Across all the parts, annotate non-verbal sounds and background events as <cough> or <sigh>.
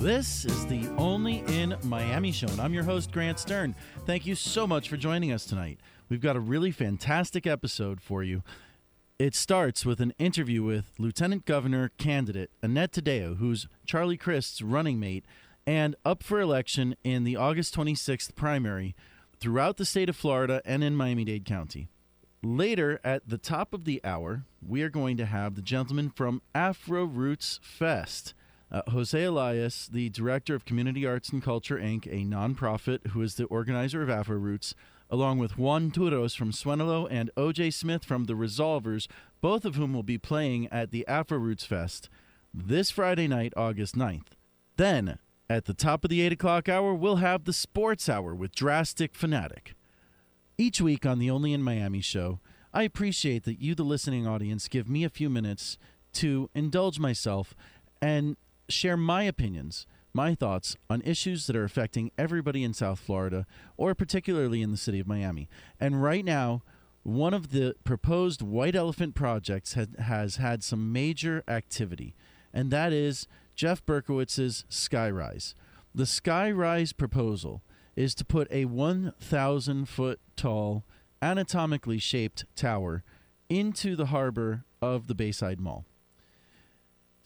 This is the Only in Miami show, and I'm your host, Grant Stern. Thank you so much for joining us tonight. We've got a really fantastic episode for you. It starts with an interview with Lieutenant Governor candidate Annette Taddeo, who's Charlie Crist's running mate and up for election in the August 26th primary throughout the state of Florida and in Miami Dade County. Later, at the top of the hour, we are going to have the gentleman from Afro Roots Fest. Uh, Jose Elias, the director of Community Arts and Culture Inc., a nonprofit who is the organizer of Afro Roots, along with Juan Turros from Suenalo and Ojay Smith from The Resolvers, both of whom will be playing at the Afro Roots Fest this Friday night, August 9th. Then, at the top of the 8 o'clock hour, we'll have the Sports Hour with Drastic Fanatic. Each week on the Only in Miami show, I appreciate that you, the listening audience, give me a few minutes to indulge myself and share my opinions, my thoughts on issues that are affecting everybody in South Florida, or particularly in the city of Miami. And right now, one of the proposed White Elephant projects had, has had some major activity, and that is Jeff Berkowitz's Skyrise. The Skyrise proposal is to put a 1,000 foot tall, anatomically shaped tower into the harbor of the Bayside Mall.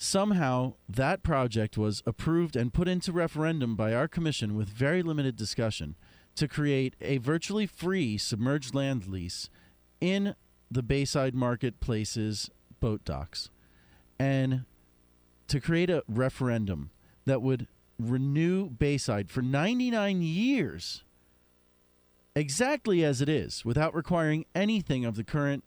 Somehow, that project was approved and put into referendum by our commission with very limited discussion to create a virtually free submerged land lease in the Bayside Marketplace's boat docks. And to create a referendum that would renew Bayside for 99 years exactly as it is without requiring anything of the current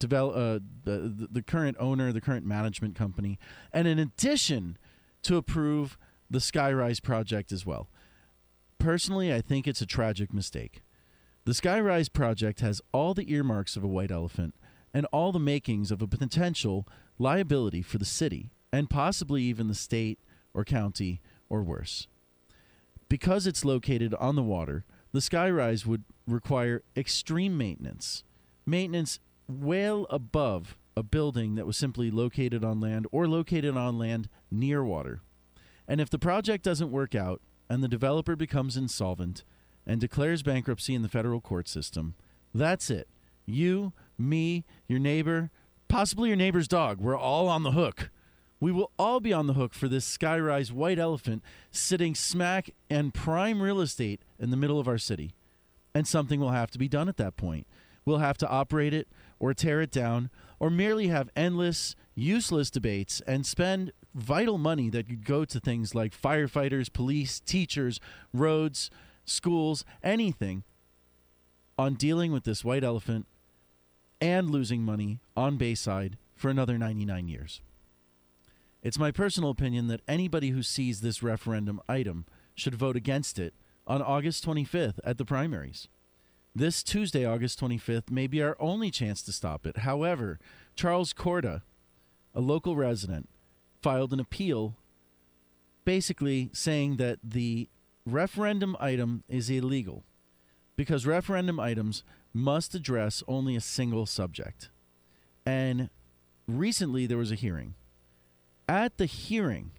develop uh, the, the current owner, the current management company, and in addition to approve the Skyrise project as well. Personally, I think it's a tragic mistake. The Skyrise project has all the earmarks of a white elephant and all the makings of a potential liability for the city and possibly even the state or county or worse. Because it's located on the water, the Skyrise would require extreme maintenance. Maintenance well above a building that was simply located on land or located on land near water. And if the project doesn't work out and the developer becomes insolvent and declares bankruptcy in the federal court system, that's it. You, me, your neighbor, possibly your neighbor's dog, we're all on the hook. We will all be on the hook for this skyrise white elephant sitting smack and prime real estate in the middle of our city. And something will have to be done at that point. We'll have to operate it or tear it down or merely have endless, useless debates and spend vital money that could go to things like firefighters, police, teachers, roads, schools, anything on dealing with this white elephant and losing money on Bayside for another 99 years. It's my personal opinion that anybody who sees this referendum item should vote against it on August 25th at the primaries. This Tuesday, August 25th, may be our only chance to stop it. However, Charles Corda, a local resident, filed an appeal basically saying that the referendum item is illegal because referendum items must address only a single subject. And recently there was a hearing. At the hearing,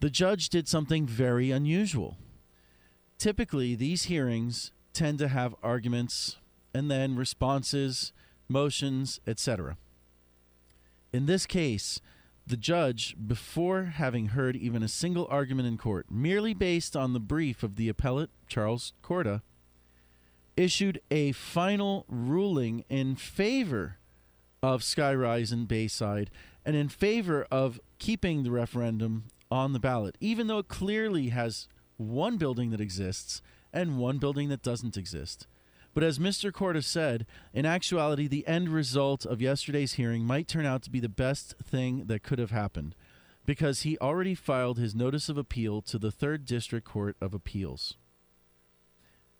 the judge did something very unusual. Typically, these hearings tend to have arguments and then responses, motions, etc. In this case, the judge, before having heard even a single argument in court, merely based on the brief of the appellate, Charles Corda, issued a final ruling in favor of Skyrise and Bayside and in favor of keeping the referendum on the ballot, even though it clearly has one building that exists and one building that doesn't exist. But as Mr. Corda said, in actuality, the end result of yesterday's hearing might turn out to be the best thing that could have happened because he already filed his notice of appeal to the 3rd District Court of Appeals.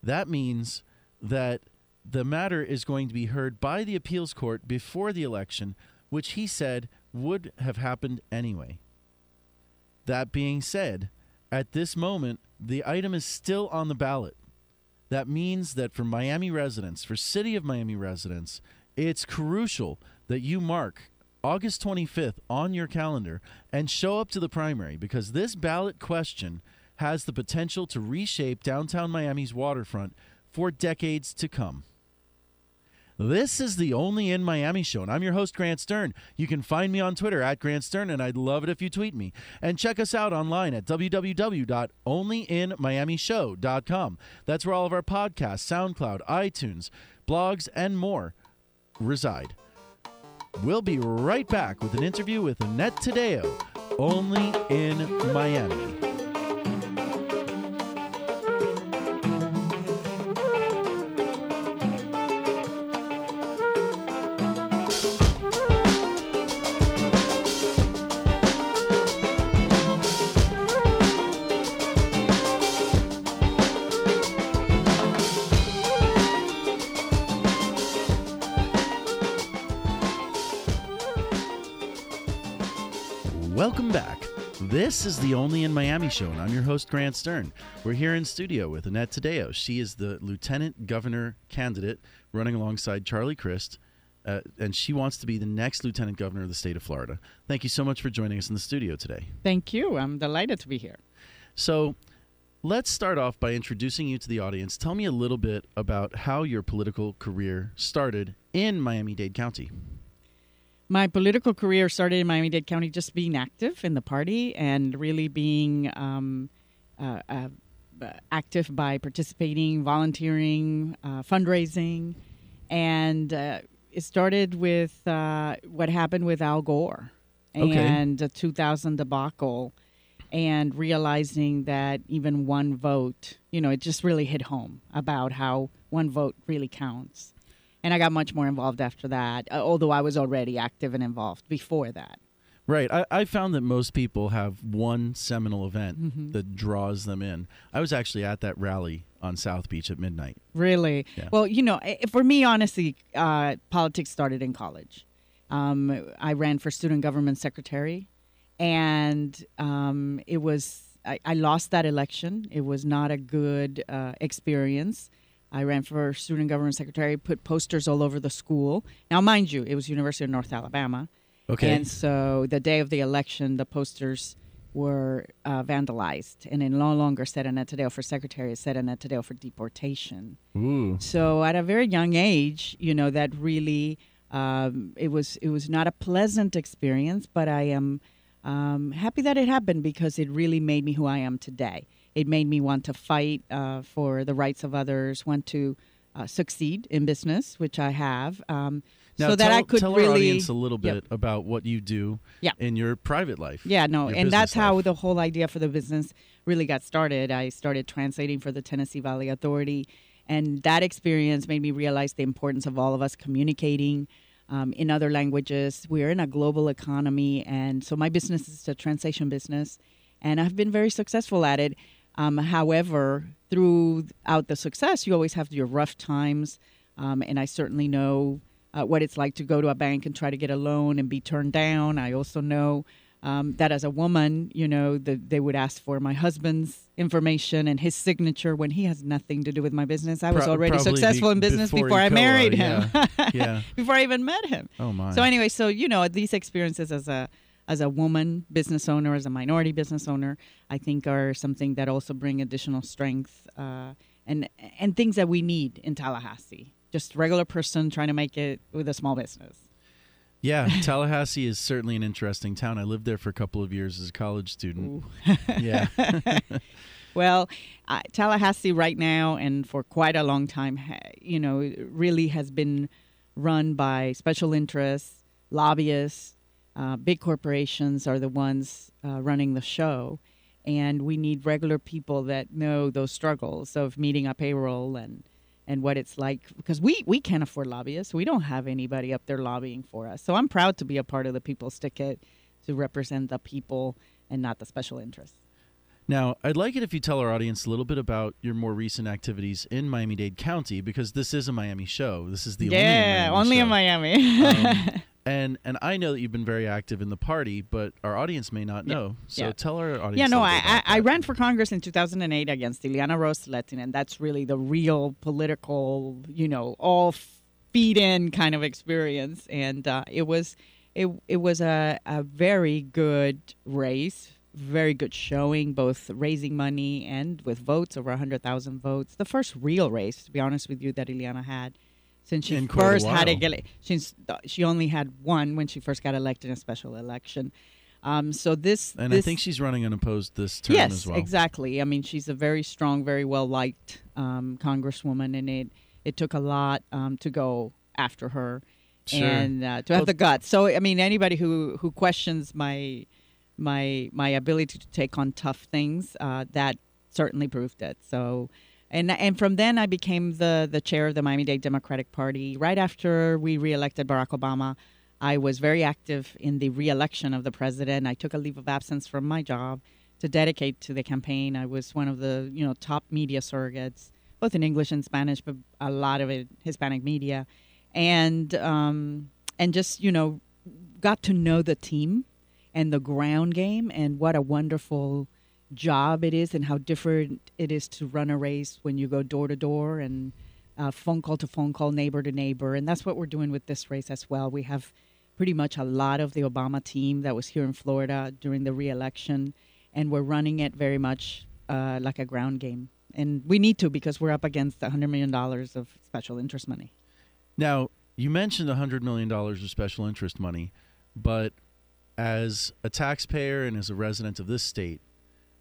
That means that the matter is going to be heard by the appeals court before the election, which he said would have happened anyway. That being said, at this moment, the item is still on the ballot. That means that for Miami residents, for City of Miami residents, it's crucial that you mark August 25th on your calendar and show up to the primary because this ballot question has the potential to reshape downtown Miami's waterfront for decades to come. This is the Only in Miami show, and I'm your host, Grant Stern. You can find me on Twitter at Grant Stern, and I'd love it if you tweet me. And check us out online at www.onlyinmiamishow.com. That's where all of our podcasts, SoundCloud, iTunes, blogs, and more reside. We'll be right back with an interview with Annette Taddeo, only in Miami. This is the Only in Miami show, and I'm your host, Grant Stern. We're here in studio with Annette Taddeo. She is the lieutenant governor candidate running alongside Charlie Crist, uh, and she wants to be the next lieutenant governor of the state of Florida. Thank you so much for joining us in the studio today. Thank you. I'm delighted to be here. So, let's start off by introducing you to the audience. Tell me a little bit about how your political career started in Miami Dade County. My political career started in Miami Dade County just being active in the party and really being um, uh, uh, active by participating, volunteering, uh, fundraising. And uh, it started with uh, what happened with Al Gore Okay. and the 2000 debacle and realizing that even one vote, you know, it just really hit home about how one vote really counts. And I got much more involved after that, uh, although I was already active and involved before that. Right. I, I found that most people have one seminal event Mm-hmm. that draws them in. I was actually at that rally on South Beach at midnight. Really? Yeah. Well, you know, for me, honestly, uh, politics started in college. Um, I ran for student government secretary, and um, it was I, I lost that election. It was not a good uh, experience. I ran for student government secretary, put posters all over the school. Now, mind you, it was University of North Alabama. Okay. And so the day of the election, the posters were uh, vandalized, and it no longer said Annette Taddeo for secretary. It said Annette Taddeo for deportation. Ooh. So at a very young age, you know, that really um, it was it was not a pleasant experience, but I am um, happy that it happened because it really made me who I am today. It made me want to fight uh, for the rights of others, want to uh, succeed in business, which I have. Um, Now so that tell, I could tell really our audience a little Yep. bit about what you do Yeah. in your private life. Yeah, no, and that's business how the whole idea for the business really got started. I started translating for the Tennessee Valley Authority, and that experience made me realize the importance of all of us communicating um, in other languages. We're in a global economy, and so my business is a translation business, and I've been very successful at it. Um, however, throughout the success, you always have your rough times, um, and I certainly know uh, what it's like to go to a bank and try to get a loan and be turned down. I also know um, that as a woman, you know, the, they would ask for my husband's information and his signature when he has nothing to do with my business. I was Pro- already successful be- in business before before, I married yeah. him. <laughs> Yeah. before I even met him. Oh my. So anyway, so you know, these experiences as a as a woman business owner, as a minority business owner, I think are something that also bring additional strength uh, and and things that we need in Tallahassee. Just regular person trying to make it with a small business. yeah, <laughs> Tallahassee is certainly an interesting town. I lived there for a couple of years as a college student. <laughs> Yeah. <laughs> Well, uh, Tallahassee right now and for quite a long time, you know, really has been run by special interests, lobbyists, uh, big corporations are the ones uh, running the show, and we need regular people that know those struggles of meeting a payroll and and what it's like because we we can't afford lobbyists. We don't have anybody up there lobbying for us. So I'm proud to be a part of the People's Ticket to represent the people and not the special interests. Now, I'd like it if you tell our audience a little bit about your more recent activities in Miami Dade County because this is a Miami show. This is the yeah, only, only Miami in. <laughs> Miami. Um, and and I know that you've been very active in the party, but our audience may not Yeah, know. So yeah. tell our audience. yeah, no, I, I, I ran for Congress in 2008 against Ileana Ros-Lehtinen, and that's really the real political, you know, all feed in kind of experience. And uh, it was it it was a, a very good race, very good showing, both raising money and with votes over hundred thousand votes. The first real race, to be honest with you, that Ileana had since she first had get- Since she only had one when she first got elected in a special election. Um, so this And I think she's running unopposed this term yes, as well. exactly. I mean, she's a very strong, very well liked um, congresswoman, and it it took a lot um, to go after her Sure. and uh, to have Well- the guts. So, I mean, anybody who who questions my my my ability to take on tough things, uh, that certainly proved it. So. And, and from then I became the, the chair of the Miami Dade Democratic Party. Right after we reelected Barack Obama, I was very active in the reelection of the president. I took a leave of absence from my job to dedicate to the campaign. I was one of the you know top media surrogates, both in English and Spanish, but a lot of it Hispanic media, and um, and just you know got to know the team and the ground game and what a wonderful job it is and how different it is to run a race when you go door to door and uh, phone call to phone call, neighbor to neighbor, and that's what we're doing with this race as well. We have pretty much a lot of the Obama team that was here in Florida during the reelection, and we're running it very much uh, like a ground game. And we need to because we're up against $100 million of special interest money. Now, you mentioned $100 million of special interest money, but as a taxpayer and as a resident of this state,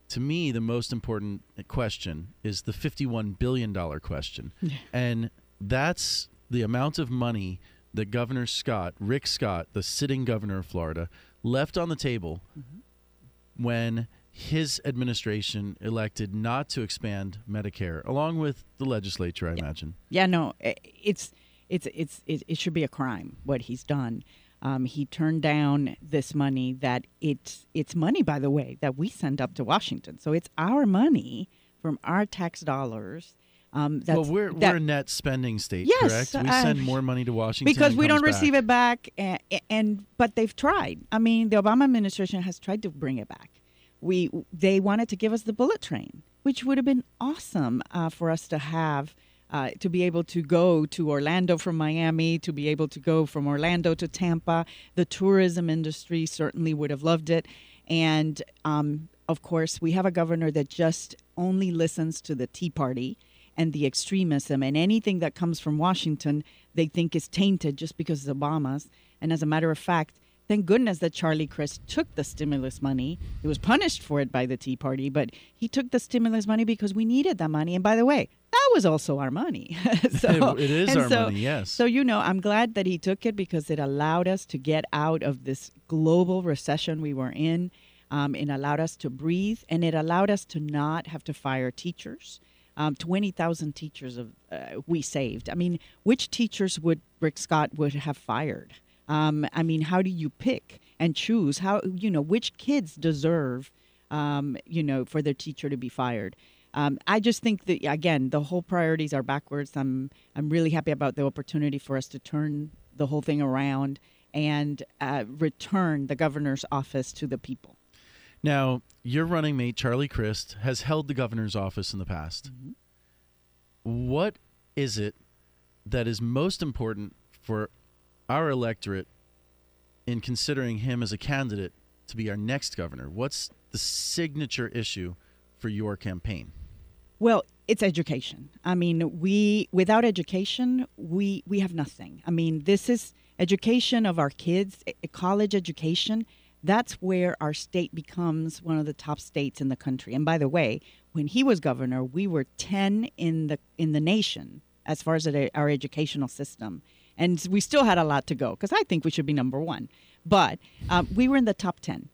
to me, the most important question is the $51 billion question. <laughs> And that's the amount of money that Governor Scott, Rick Scott, the sitting governor of Florida, left on the table mm-hmm. when his administration elected not to expand Medicare, along with the legislature, I imagine. Yeah, no, eh, it's it's it's it, it should be a crime what he's done. Um, he turned down this money that it's it's money, by the way, that we send up to Washington. So it's our money from our tax dollars. Um, that's, well, we're that- we're a net spending state, Yes, correct? We uh, send more money to Washington because we don't receive back. it back and, and but they've tried i mean the obama administration has tried to bring it back we they wanted to give us the bullet train which would have been awesome uh, for us to have uh, to be able to go to Orlando from Miami, to be able to go from Orlando to Tampa. The tourism industry certainly would have loved it. And um, of course, we have a governor that just only listens to the Tea Party and the extremism and anything that comes from Washington they think is tainted just because it's Obama's. And as a matter of fact, thank goodness that Charlie Crist took the stimulus money. He was punished for it by the Tea Party, but he took the stimulus money because we needed that money. And by the way, that was also our money. <laughs> so, It is our so- money, yes. So, you know, I'm glad that he took it because it allowed us to get out of this global recession we were in. Um, it allowed us to breathe and it allowed us to not have to fire teachers. Um, 20,000 teachers of, uh, we saved. I mean, which teachers would Rick Scott would have fired? Um, I mean, how do you pick and choose? How, you know, which kids deserve, um, you know, for their teacher to be fired? Um, I just think that again, the whole priorities are backwards. I'm I'm really happy about the opportunity for us to turn the whole thing around and uh, return the governor's office to the people. Now, your running mate Charlie Crist has held the governor's office in the past. Mm-hmm. What is it that is most important for our electorate in considering him as a candidate to be our next governor? What's the signature issue for your campaign? Well, it's education. I mean, we without education, we we have nothing. I mean, this is education of our kids, college education. That's where our state becomes one of the top states in the country. And by the way, when he was governor, we were 10 in the in the nation as far as our educational system. And we still had a lot to go because I think we should be number 1. But um, we were in the top 10.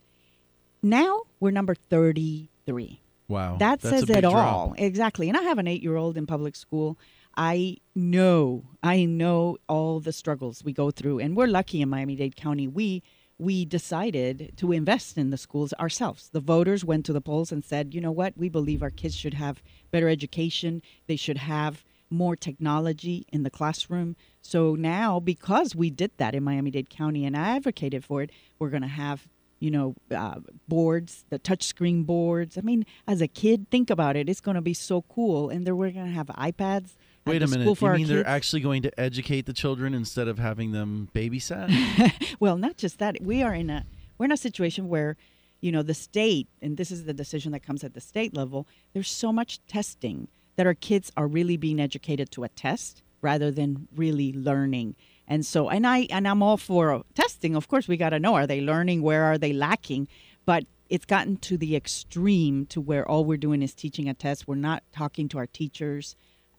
Now we're number 33. Wow. That says it drop. all. Exactly. And I have an eight year old in public school. I know, I know all the struggles we go through. And we're lucky in Miami Dade County. We we decided to invest in the schools ourselves. The voters went to the polls and said, you know what, we believe our kids should have better education. They should have more technology in the classroom. So now, because we did that in Miami Dade County and I advocated for it, we're going to have you know, uh, boards, the touchscreen boards. I mean, as a kid, think about it. It's going to be so cool. And then we're going to have iPads Wait a minute. you mean they're kids. actually going to educate the children instead of having them babysat? <laughs> well, not just that. We are in a we're in a situation where, you know, the state, and this is the decision that comes at the state level. There's so much testing that our kids are really being educated to a test rather than really learning. And so, and I and I'm all for testing. Of course, we got to know are they learning? Where are they lacking? But it's gotten to the extreme to where all we're doing is teaching a test. We're not talking to our teachers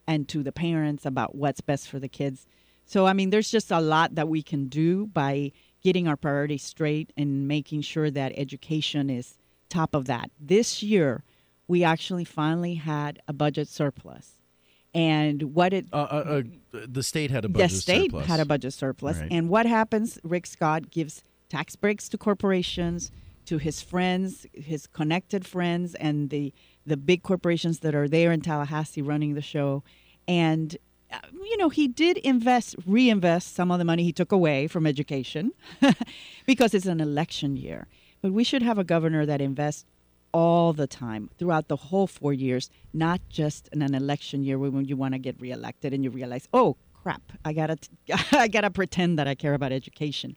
and to the parents about what's best for the kids. So, I mean, there's just a lot that we can do by getting our priorities straight and making sure that education is top of that. This year, we actually finally had a budget surplus. And what it uh, uh, uh, the state had a budget the state surplus. had a budget surplus. Right. And what happens? Rick Scott gives tax breaks to corporations, to his friends, his connected friends, and the the big corporations that are there in Tallahassee running the show. And uh, you know, he did invest, reinvest some of the money he took away from education <laughs> because it's an election year. But we should have a governor that invests all the time throughout the whole four years, not just in an election year when you want to get reelected and you realize, oh crap, I gotta, <laughs> I gotta pretend that I care about education.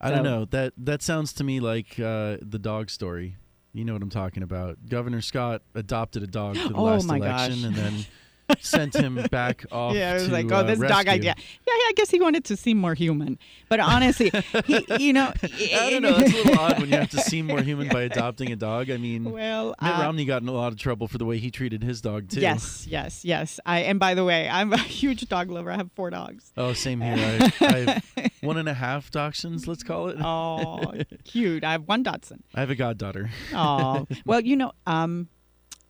I don't know. That that sounds to me like uh, the dog story. You know what I'm talking about. Governor Scott adopted a dog for the <gasps> Oh, last election gosh. and then <laughs> sent him back <laughs> off. yeah, I was to, like, oh, uh, this dog idea. Yeah, yeah, I guess he wanted to seem more human. But honestly, he, you know, <laughs> I don't know. It's a little odd when you have to <laughs> seem more human by adopting a dog. I mean, Well, Mitt uh, Romney got in a lot of trouble for the way he treated his dog too. Yes, yes, yes. I and by the way, I'm a huge dog lover. I have four dogs. Oh, same here. I, I have one and a half dachshunds. Let's call it. Oh, cute. I have one Dotson. I have a goddaughter. Oh, well, you know, um,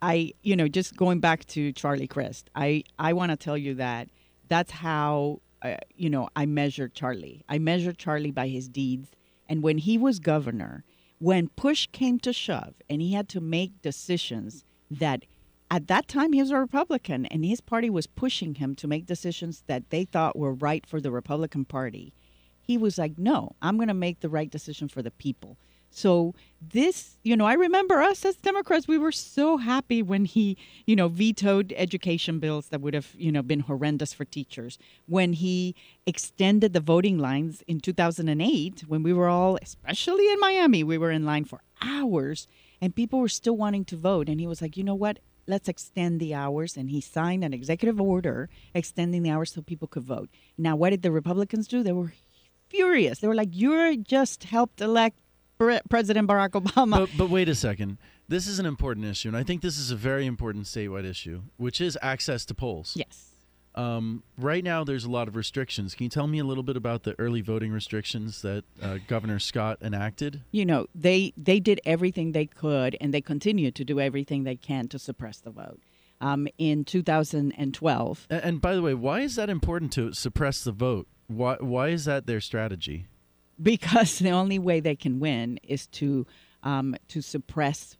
I, you know, just going back to Charlie Crist, I, I want to tell you that that's how, uh, you know, I measured Charlie. I measured Charlie by his deeds. And when he was governor, when push came to shove and he had to make decisions that at that time he was a Republican and his party was pushing him to make decisions that they thought were right for the Republican Party, he was like, no, I'm going to make the right decision for the people. So this, you know, I remember us as Democrats, we were so happy when he, you know, vetoed education bills that would have, you know, been horrendous for teachers. When he extended the voting lines in 2008, when we were all, especially in Miami, we were in line for hours and people were still wanting to vote. And he was like, you know what? Let's extend the hours. And he signed an executive order extending the hours so people could vote. Now, what did the Republicans do? They were furious. They were like, you're just helped elect President Barack Obama. But, but wait a second. This is an important issue, and I think this is a very important statewide issue, which is access to polls. yes. Um, right now, there's a lot of restrictions. Can you tell me a little bit about the early voting restrictions that uh, Governor Scott enacted? You know, they, they did everything they could, and they continue to do everything they can to suppress the vote. Um, in 2012, A- And, by the way, why is that important to suppress the vote? Why, why is that their strategy? Because <laughs> the only way they can win is to um, to suppress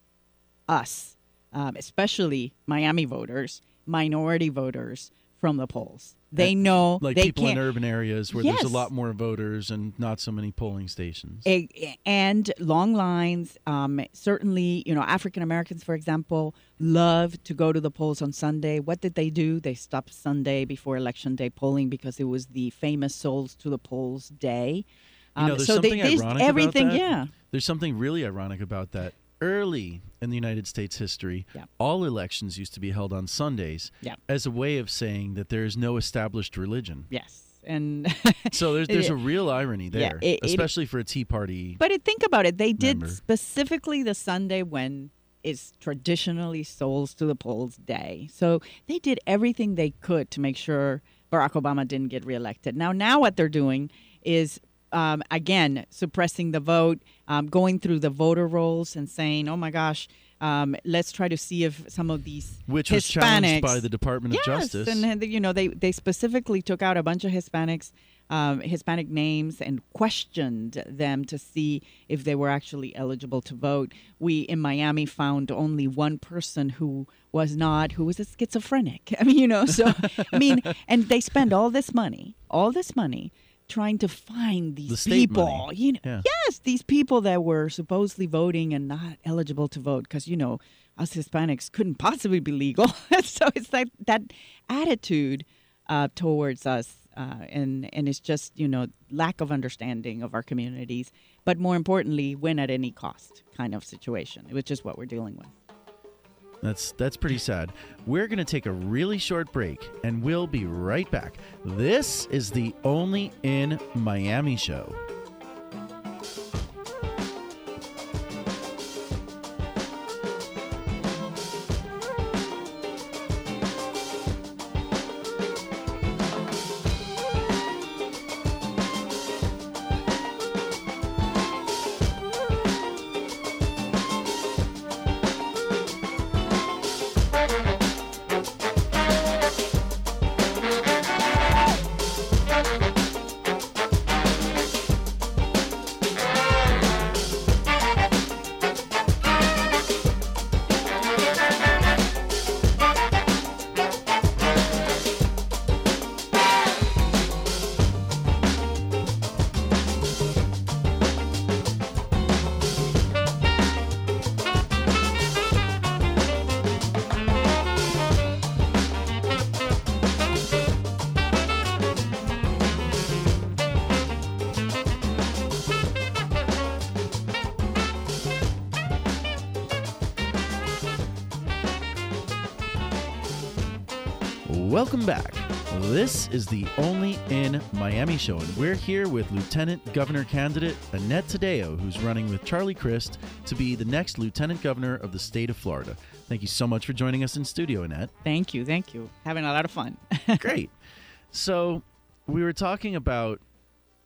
us, um, especially Miami voters, minority voters from the polls. They know Like they people in can't. urban areas where there's a lot more voters and not so many polling stations. A- and long lines. Um, certainly, you know, African Americans, for example, love to go to the polls on Sunday. What did they do? They stopped Sunday before Election Day polling because it was the famous "Souls to the Polls" day. You know, Um, there's so something they, ironic everything, about that. yeah. There's something really ironic about that. Early in the United States history, Yeah. all elections used to be held on Sundays Yeah. as a way of saying that there is no established religion. Yes, and <laughs> So there's there's a <laughs> real irony there, it- it- especially for a Tea Party. but it, think about it. They did Member. specifically the Sunday when is traditionally Souls to the Polls Day. So they did everything they could to make sure Barack Obama didn't get reelected. Now, now what they're doing is. Um, again, suppressing the vote, um, going through the voter rolls and saying, "Oh my gosh, um, let's try to see if some of these which was Hispanics challenged by the Department of yes, Justice. and you know they they specifically took out a bunch of Hispanics, um, Hispanic names, and questioned them to see if they were actually eligible to vote. We in Miami found only one person who was not, who was a schizophrenic. I <laughs> mean, you know, so I mean, and they spend all this money, all this money. Trying to find these state people, money. you know, Yeah. yes, these people that were supposedly voting and not eligible to vote because you know us Hispanics couldn't possibly be legal. <laughs> so it's like that attitude uh, towards us, uh, and and it's just you know lack of understanding of our communities, but more importantly, win at any cost kind of situation, which is what we're dealing with. That's that's pretty sad. We're going to take a really short break and we'll be right back. This is the Only in Miami show. Welcome back. This is the Only in Miami show, and we're here with Lieutenant Governor candidate Annette Taddeo, who's running with Charlie Crist to be the next Lieutenant Governor of the state of Florida. Thank you so much for joining us in studio, Annette. Thank you, thank you. Having a lot of fun. <laughs> Great. So, we were talking about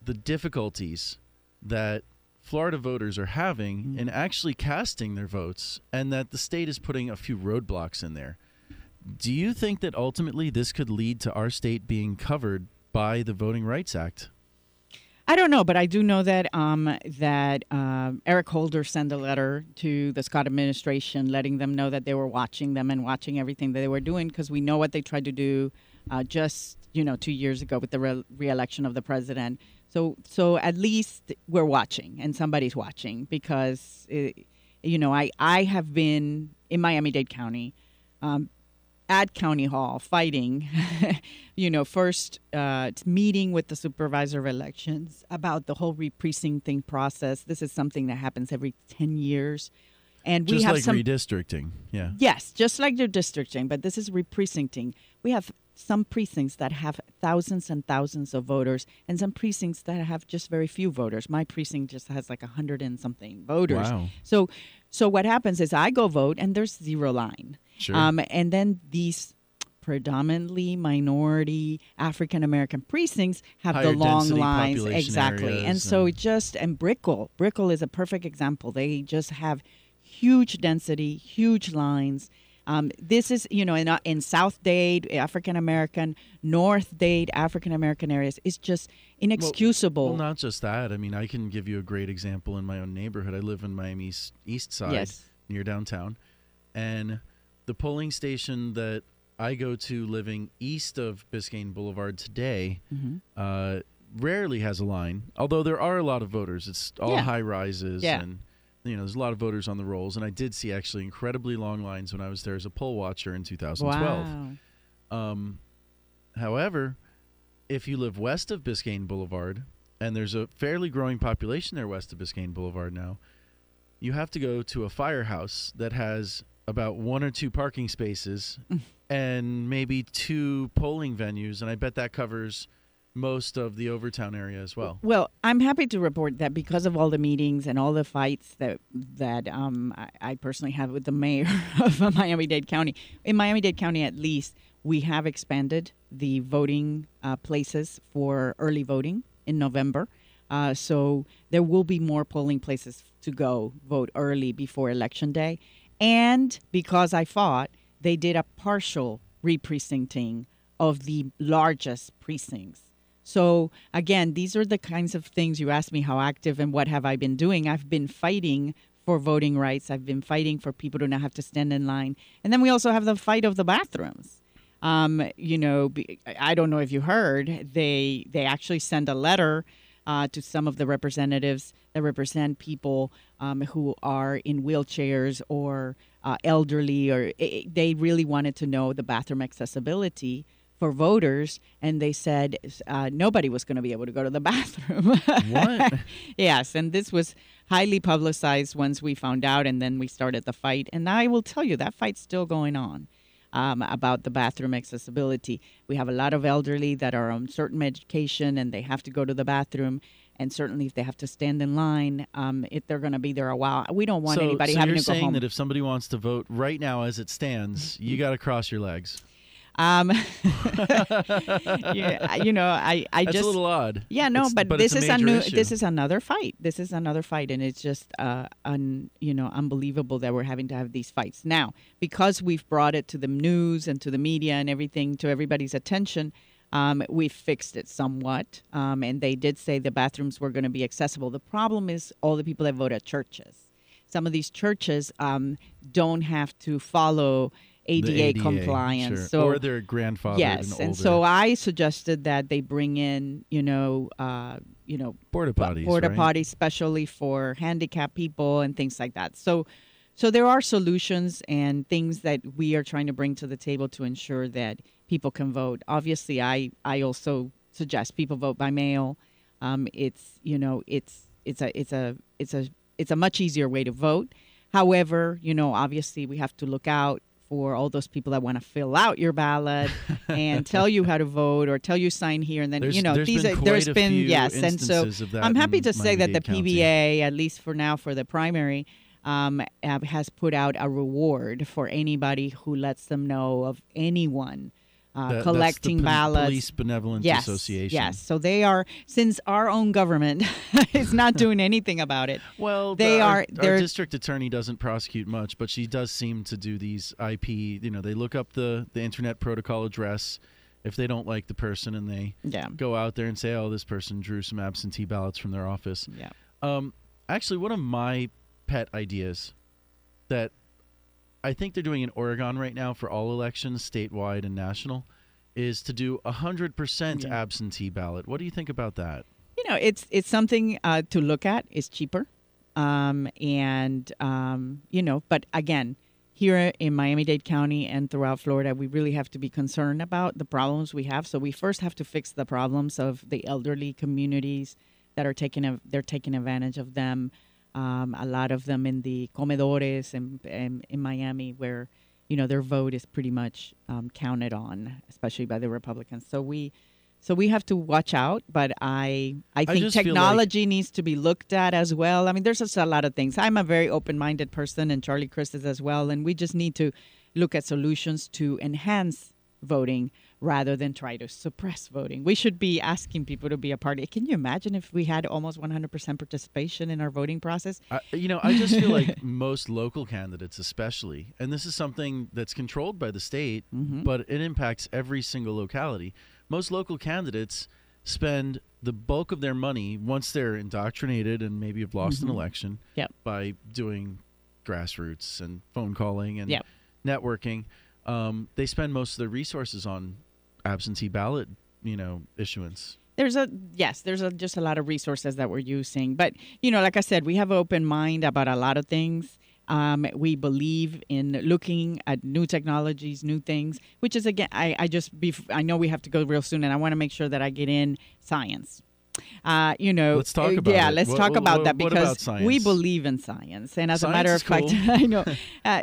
the difficulties that Florida voters are having mm-hmm. in actually casting their votes, and that the state is putting a few roadblocks in there. Do you think that ultimately this could lead to our state being covered by the Voting Rights Act? I don't know, but I do know that um, that uh, Eric Holder sent a letter to the Scott administration, letting them know that they were watching them and watching everything that they were doing, because we know what they tried to do uh, just you know two years ago with the re- reelection of the president. So so at least we're watching, and somebody's watching, because it, you know I I have been in Miami Dade County. Um, at County Hall fighting, <laughs> you know, first uh, meeting with the supervisor of elections about the whole re-precincting process. This is something that happens every 10 years. And we Just have like some. redistricting. Yeah. Yes, just like the districting, but this is re-precincting. We have some precincts that have thousands and thousands of voters, and some precincts that have just very few voters. My precinct just has like a hundred and something voters. Wow. So, so what happens is I go vote, and there's zero line. Sure. Um, and then these predominantly minority African American precincts have Higher the long lines exactly, and areas so it just and Brickell, Brickell is a perfect example. They just have huge density, huge lines. Um, this is, you know, in, uh, in South Dade, African American, North Dade, African American areas, it's just inexcusable. Well, not just that. I mean, I can give you a great example in my own neighborhood. I live in Miami's east side, Yes. near downtown, and the polling station that I go to, living east of Biscayne Boulevard today, Mhm. uh, rarely has a line. Although there are a lot of voters. It's all Yeah. high rises, Yeah. and you know, there's a lot of voters on the rolls. And I did see actually incredibly long lines when I was there as a poll watcher in 2012. Wow. Um, however, if you live west of Biscayne Boulevard, and there's a fairly growing population there west of Biscayne Boulevard now, you have to go to a firehouse that has about one or two parking spaces and maybe two polling venues, and I bet that covers most of the Overtown area as well. Well, I'm happy to report that because of all the meetings and all the fights that that um, I, I personally have with the mayor <laughs> of Miami Dade County, in Miami Dade County at least, we have expanded the voting uh, places for early voting in November. Uh, so there will be more polling places to go vote early before election day, and because I fought, they did a partial re-precincting of the largest precincts. So again, these are the kinds of things you asked me how active and what have I been doing. I've been fighting for voting rights. I've been fighting for people to not have to stand in line. And then we also have the fight of the bathrooms. Um, you know, I don't know if you heard, they they actually send a letter uh, to some of the representatives that represent people um, who are in wheelchairs or uh, elderly, or i i- they really wanted to know the bathroom accessibility for voters, and they said uh, nobody was going to be able to go to the <laughs> bathroom. What? <laughs> yes, and this was highly publicized once we found out, and then we started the fight. And I will tell you that fight's still going on. Um, about the bathroom accessibility. We have a lot of elderly that are on certain medication and they have to go to the bathroom. And certainly, if they have to stand in line, um, if they're going to be there a while, we don't want so, anybody so having you're to go saying that if somebody wants to vote right now as it stands, you got to cross your legs. Um, <laughs> <laughs> yeah, you know, I, I That's just a little odd. Yeah, no, It's- but, but this is a a new. issue. This is another fight. This is another fight, and it's just uh, un, you know, unbelievable that we're having to have these fights now because we've brought it to the news and to the media and everything to everybody's attention. Um, we fixed it somewhat, um, and they did say the bathrooms were going to be accessible. The problem is all the people that vote at churches. Some of these churches um, don't have to follow The ADA, compliance, sure. so or they're grandfathered yes, and, and so I suggested that they bring in, you know, uh, you know, porta potties. porta right? potties, especially for handicapped people and things like that. So, so there are solutions and things that we are trying to bring to the table to ensure that people can vote. Obviously, I I also suggest people vote by mail. Um, it's you know it's it's a it's a it's a it's a much easier way to vote. However, you know, obviously we have to look out for all those people that want to fill out your ballot <laughs> and tell you how to vote or tell you sign here and then There's- you know these been are, there's been yes and so instances of that I'm happy to say that the County. PBA at least for now for the primary um, has put out a reward for anybody who lets them know of anyone uh, That- collecting ballots Police Benevolence yes, Association. Yes, so they are since our own government <laughs> is not doing anything about it. Well, They the- are- Our they're- district attorney doesn't prosecute much, but she does seem to do these IP. You know, they look up the the internet protocol address if they don't like the person, and they Yeah, go out there and say, "Oh, this person drew some absentee ballots from their office." yeah. Um, actually, one of my pet ideas that I think they're doing in Oregon right now for all elections, statewide and national, is to do a hundred percent Yeah. absentee ballot. What do you think about that? You know, it's it's something uh, to look at. It's cheaper, um, and um, you know, but again, here in Miami-Dade County and throughout Florida, we really have to be concerned about the problems we have. So we first have to fix the problems of the elderly communities that are taking a, they're taking advantage of them. Um, a lot of them in the comedores and in, in Miami, where you know their vote is pretty much um, counted on, especially by the Republicans. So we so we have to watch out. But I I think just feel like- technology needs to be looked at as well. I mean, there's just a lot of things. I'm a very open-minded person, and Charlie Crist is as well. And we just need to look at solutions to enhance voting rather than try to suppress voting. We should be asking people to be a part. Can you imagine if we had almost 100% participation in our voting process? I, you know, I just feel like <laughs> most local candidates, especially, and this is something that's controlled by the state, Mhm. but it impacts every single locality. Most local candidates spend the bulk of their money once they're indoctrinated and maybe have lost an Mhm. election Yep. by doing grassroots and phone calling and Yep. networking. Um, they spend most of their resources on absentee ballot, you know, issuance. There's a yes, there's a, just a lot of resources that we're using, but you know, like I said, we have an open mind about a lot of things. Um, we believe in looking at new technologies, new things, which is again, I, I just be, I know we have to go real soon, and I want to make sure that I get in science. Uh, you know, Let's talk uh, about yeah, it. let's What- talk what- about what- that because about we believe in science, and as a matter of fact, <laughs> cool. I know, <laughs> uh,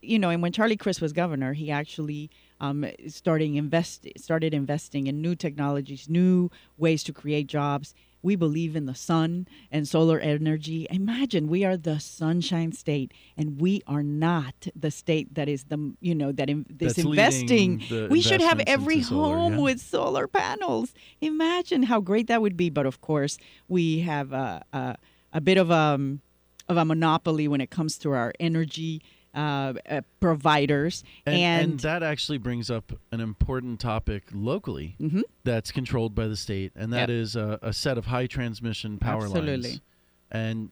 you know, and when Charlie Crist was governor, he actually um, starting invest started investing in new technologies, new ways to create jobs. We believe in the sun and solar energy. Imagine we are the sunshine state, and we are not the state that is the you know that in, is That's investing. We should have every solar, home yeah. with solar panels. Imagine how great that would be. But of course, we have a a, a bit of um of a monopoly when it comes to our energy uh, uh, providers, And, and, and, that actually brings up an important topic locally Mhm. that's controlled by the state, and that Yep. is a, a set of high transmission power Absolutely. lines. And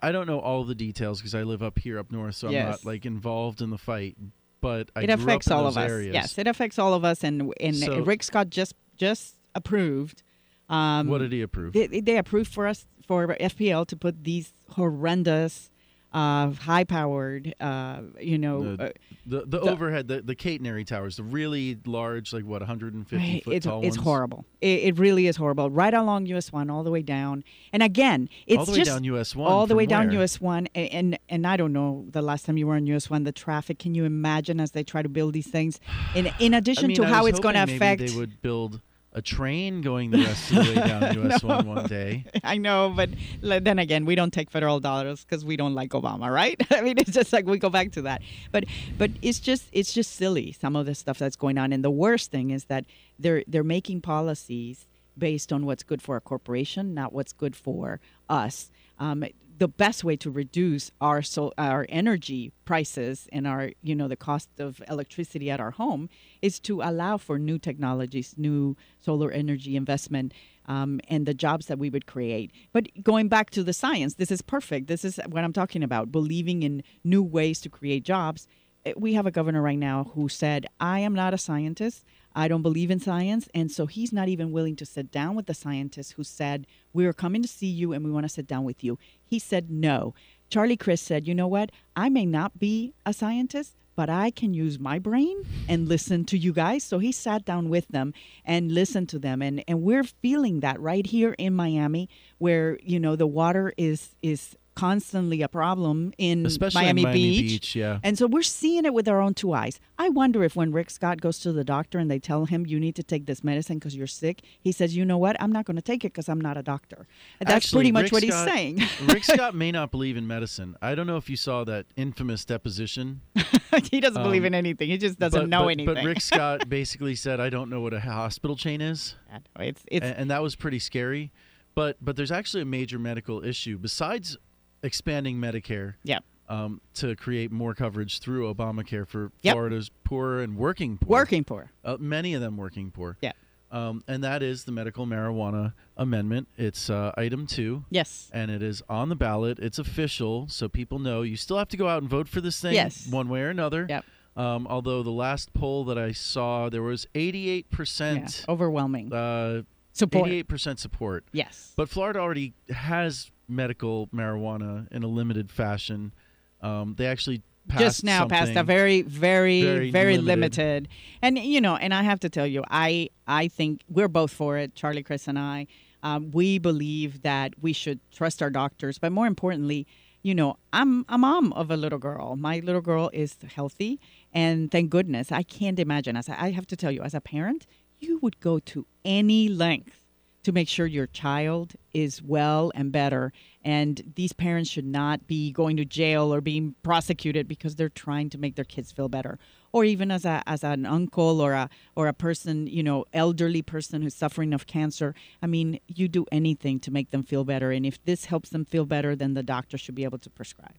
I- don't know all the details because I live up here up north, so I'm not like involved in the fight. But I it affects all of us. areas. Yes, it affects all of us. And and So- Rick Scott just just approved. Um, what did he approve? they, they approved for us for FPL to put these horrendous uh, high powered, uh, you know. The- uh, The the, The- overhead, the the catenary towers, the really large, like what 150 Right, foot it's, tall it's ones, horrible. It, it really is horrible. Right along US one, all the way down. And again, it's all the way down US one, all the way down? US one. a- And and I don't know the last time you were on US one, the traffic. Can you imagine as they try to build these things? In in addition I mean, to I how it's going to affect. Maybe they would build a train going the rest of the way down <laughs> US one one day. I know, but then again, we don't take federal dollars because we don't like Obama, right? <laughs> I mean, it's just like we go back to that. But but it's just it's just silly some of the stuff that's going on. And the worst thing is that they're they're making policies based on what's good for a corporation, not what's good for us. Um, the best way to reduce our so our energy prices and our you know the cost of electricity at our home is to allow for new technologies, new solar energy investment, um, and the jobs that we would create. But going back to the science, this is perfect. This is what I'm talking about: believing in new ways to create jobs. Eh, We have a governor right now who said, "I am not a scientist. I don't believe in science," and so he's not even willing to sit down with the scientists who said, "We are coming to see you and we want to sit down with you." He said, "No." Charlie Crist said, "You know what? I may not be a scientist." But I can use my brain and listen to you guys. So he sat down with them and listened to them, and and we're feeling that right here in Miami, where you know the water is is constantly a problem in Especially Miami, in Miami Beach. Beach, yeah. And so we're seeing it with our own two eyes. I wonder if when Rick Scott goes to the doctor and they tell him you need to take this medicine because you're sick, he says, "You know what? I'm not going to take it because I'm not a doctor." And that's Actually, pretty much Rick what Scott- he's saying. <laughs> Rick Scott <laughs> may not believe in medicine. I don't know if you saw that infamous deposition. <laughs> he doesn't believe Um, in anything. He just doesn't but, know but, anything. But Rick Scott basically said, "I don't know what a hospital chain is," it's it's and, and that was pretty scary. But but there's actually a major medical issue besides expanding Medicare yeah. um, to create more coverage through Obamacare for Yep. Florida's poor and working poor. Working poor. uh, many of them working poor. Yeah. Um, and that is the medical marijuana amendment. It's uh, item two, Yes. and it is on the ballot. It's official, so people know. You still have to go out and vote for this thing, Yes. one way or another. Yep. Um, although the last poll that I saw, there was 88 Yeah. percent, Overwhelming uh, support. 88 percent support. Yes. But Florida already has medical marijuana in a limited fashion. Um, they actually passed just now passed a very very very very, limited. limited. and you know and i have to tell you i i think we're both for it charlie crist and i um, we believe that we should trust our doctors but more importantly you know i'm a mom of a little girl my little girl is healthy and thank goodness i can't imagine as i have to tell you as a parent you would go to any length to make sure your child is well and better. And these parents should not be going to jail or being prosecuted because they're trying to make their kids feel better. Or even as a as an uncle or a or a person, you know, elderly person who's suffering of cancer. I mean, you do anything to make them feel better. And if this helps them feel better, then the doctor should be able to prescribe.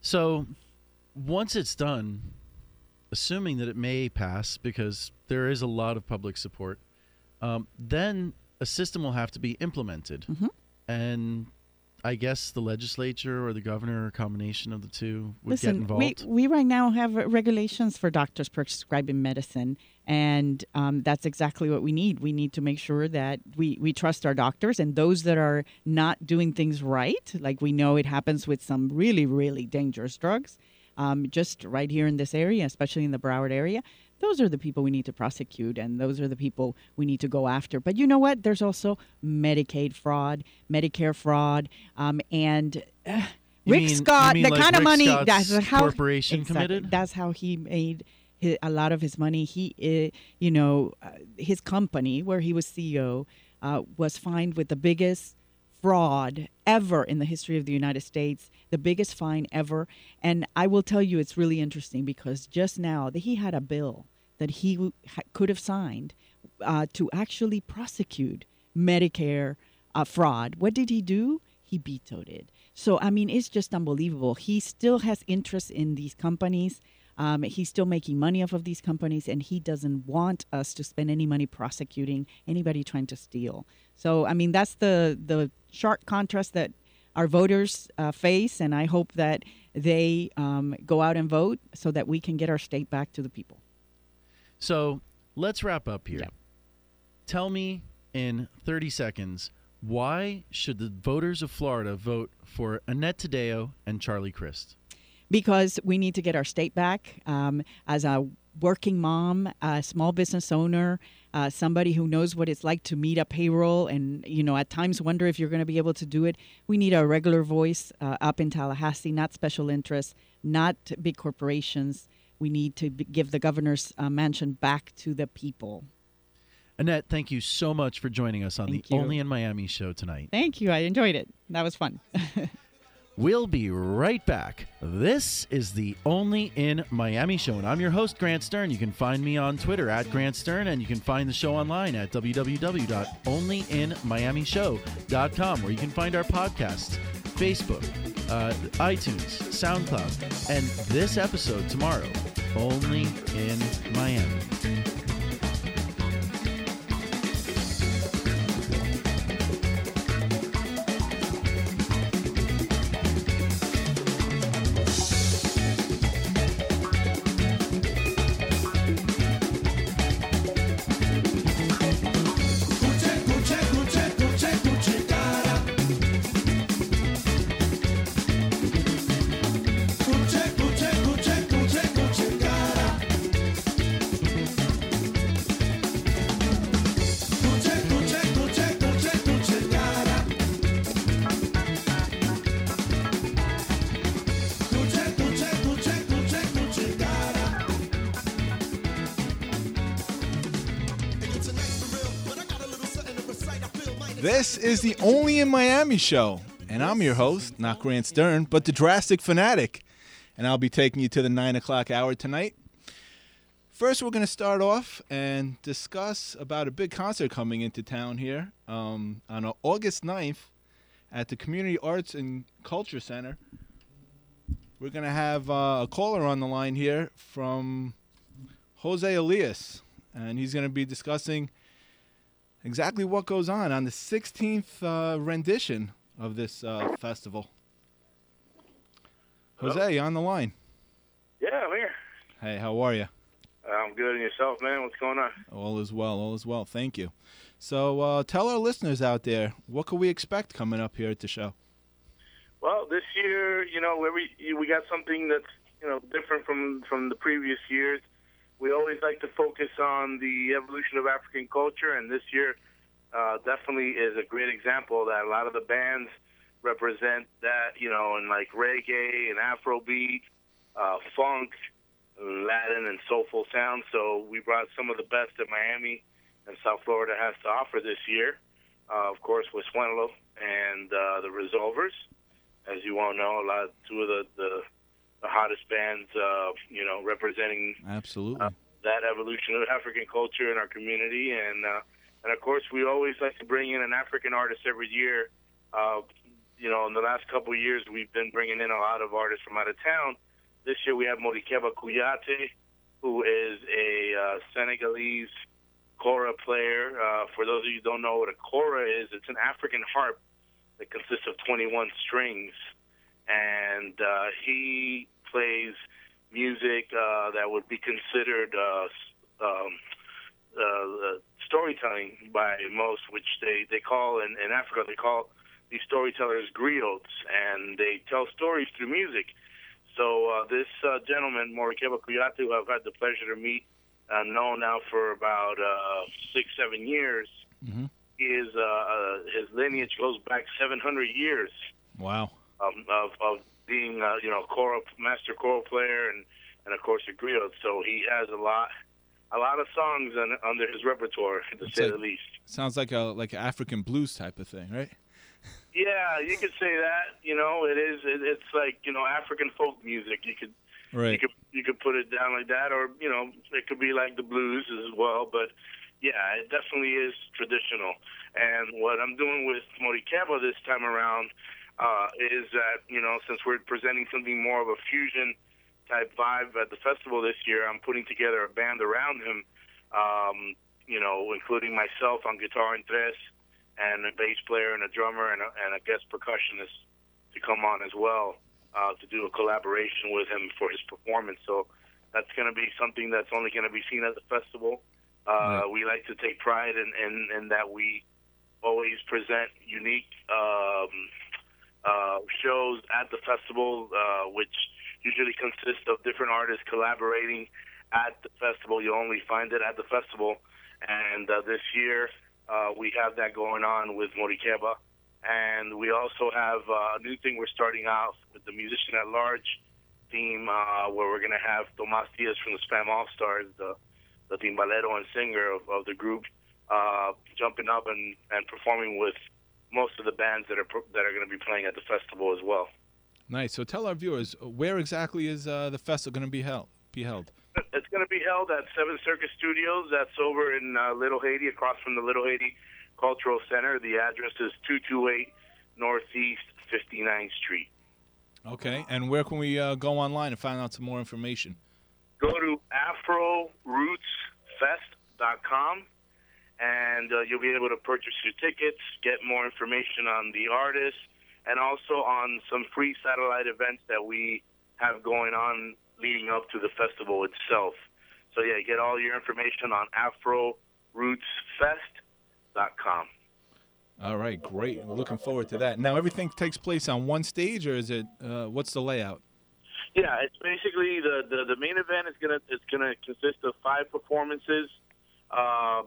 So once it's done, assuming that it may pass because there is a lot of public support, um, then a system will have to be implemented. Mhm. And I guess the legislature or the governor or a combination of the two would get Listen, involved. we, we right now have uh, regulations for doctors prescribing medicine, and um, that's exactly what we need. We need to make sure that we, we trust our doctors, and those that are not doing things right, like we know it happens with some really, really dangerous drugs, um, just right here in this area, especially in the Broward area. Those are the people we need to prosecute, and those are the people we need to go after. But you know what? There's also Medicaid fraud, Medicare fraud, um, and uh, Rick mean- Scott, the like kind of money Scott's that's how corporation exactly, committed? That's how he made hi a lot of his money. He, uh, you know, uh, his company where he was CEO uh, was fined with the biggest fraud ever in the history of the United States, the biggest fine ever. And I will tell you, it's really interesting because just now that he had a bill that he ha- could have signed uh, to actually prosecute Medicare uh, fraud. What did he do? He vetoed it. So, I mean, it's just unbelievable. He still has interest in these companies. Um, he's still making money off of these companies, and he doesn't want us to spend any money prosecuting anybody trying to steal. So, I mean, that's the the sharp contrast that our voters uh, face, and I hope that they um, go out and vote so that we can get our state back to the people. So let's wrap up here. Yeah. Tell me in 30 seconds Why should the voters of Florida vote for Annette Taddeo and Charlie Crist? Because we need to get our state back. Um, as a working mom, a small business owner, uh, somebody who knows what it's like to meet a payroll and, you know, at times wonder if you're going to be able to do it. We need a regular voice uh, up in Tallahassee, not special interests, not big corporations. We need to give the governor's uh, mansion back to the people. Annette, thank you so much for joining us on Thank the you. Only in Miami show tonight. Thank you. I enjoyed it. That was fun. <laughs> We'll be right back. This is the Only in Miami show, and I'm your host, Grant Stern. You can find me on Twitter at Grant Stern, and you can find the show online at www.onlyinmiamishow.com, where you can find our podcasts, Facebook, uh, iTunes, SoundCloud, and this episode tomorrow, Only in Miami. This is the Only in Miami show, and I'm your host, not Grant Stern, but the Drastic Fanatic, and I'll be taking you to the 9 o'clock hour tonight. First, we're going to start off and discuss about a big concert coming into town here um, on August 9th at the Community Arts and Culture Center. We're going to have uh, a caller on the line here from Jose Elias, and he's going to be discussing exactly what goes on on the 16th uh, rendition of this uh, festival. Jose, you on the line. Yeah, I'm here. Hey, how are you? I'm good. And yourself, man? What's going on? All is well. All is well. Thank you. So, uh, tell our listeners out there what can we expect coming up here at the show. Well, this year, you know, every we got something that's you know different from from the previous years. We always like to focus on the evolution of African culture, and this year uh, definitely is a great example that a lot of the bands represent that, you know, in like reggae and Afrobeat, uh, funk, Latin, and soulful sounds. So we brought some of the best that Miami and South Florida has to offer this year. Uh, of course, with Suenalo and uh, the Resolvers, as you all know, a lot two of the the, the hottest bands, uh, you know, representing Absolutely. uh, that evolution of African culture in our community, and uh, and of course we always like to bring in an African artist every year. Uh, you know, in the last couple of years, we've been bringing in a lot of artists from out of town. This year we have Morikeba Kouyate, who is a uh, Senegalese kora player. Uh, for those of you who don't know what a kora is, it's an African harp that consists of 21 strings, and uh, he plays music uh, that would be considered uh, um, uh, storytelling by most, which they, they call in, in Africa they call these storytellers griots, and they tell stories through music. So uh, this uh, gentleman, Morikeba Kouyate, who I've had the pleasure to meet, uh, known now for about uh, six, seven years, Mhm. is uh, uh, his lineage goes back 700 years Wow. Um, of of being uh, you know choral master choral player and and of course a griot. So he has a lot a lot of songs on, under his repertoire to It's say like- the least. Sounds like a like African blues type of thing, right? <laughs> Yeah, you could say that. You know, it is. It, it's like you know African folk music. You could Right. you could you could put it down like that, or you know it could be like the blues as well. But yeah, it definitely is traditional. And what I'm doing with Morikeba this time around uh, is that you know since we're presenting something more of a fusion type vibe at the festival this year, I'm putting together a band around him. Um, you know, including myself on guitar and tres, and a bass player and a drummer and a, and a guest percussionist to come on as well uh, to do a collaboration with him for his performance. So that's going to be something that's only going to be seen at the festival. Uh, Right. We like to take pride in, in, in that we always present unique um, uh, shows at the festival, uh, which usually consists of different artists collaborating at the festival. You only find it at the festival. And uh, this year, uh, we have that going on with Morikeba. And we also have uh, a new thing we're starting out with the Musician at Large theme, uh, where we're going to have Tomas Diaz from the Spam All Stars, the, the timbalero and singer of, of the group, jumping up and, and performing with most of the bands that are that are going to be playing at the festival as well. Nice. So tell our viewers where exactly is uh, the festival going to be held? Be held. It's going to be held at Seven Circuit Studios. That's over in uh, Little Haiti, across from the Little Haiti Cultural Center. The address is 228 Northeast 59th Street. Okay. And where can we uh, go online and find out some more information? Go to AfroRootsFest.com and uh, you'll be able to purchase your tickets, get more information on the artists, and also on some free satellite events that we have going on leading up to the festival itself. So yeah, get all your information on AfroRootsFest.com. All right, great. We're looking forward to that. Now, everything takes place on one stage, or is it? Uh, what's the layout? Yeah, it's basically the, the, the main event is gonna it's gonna consist of five performances. Uh,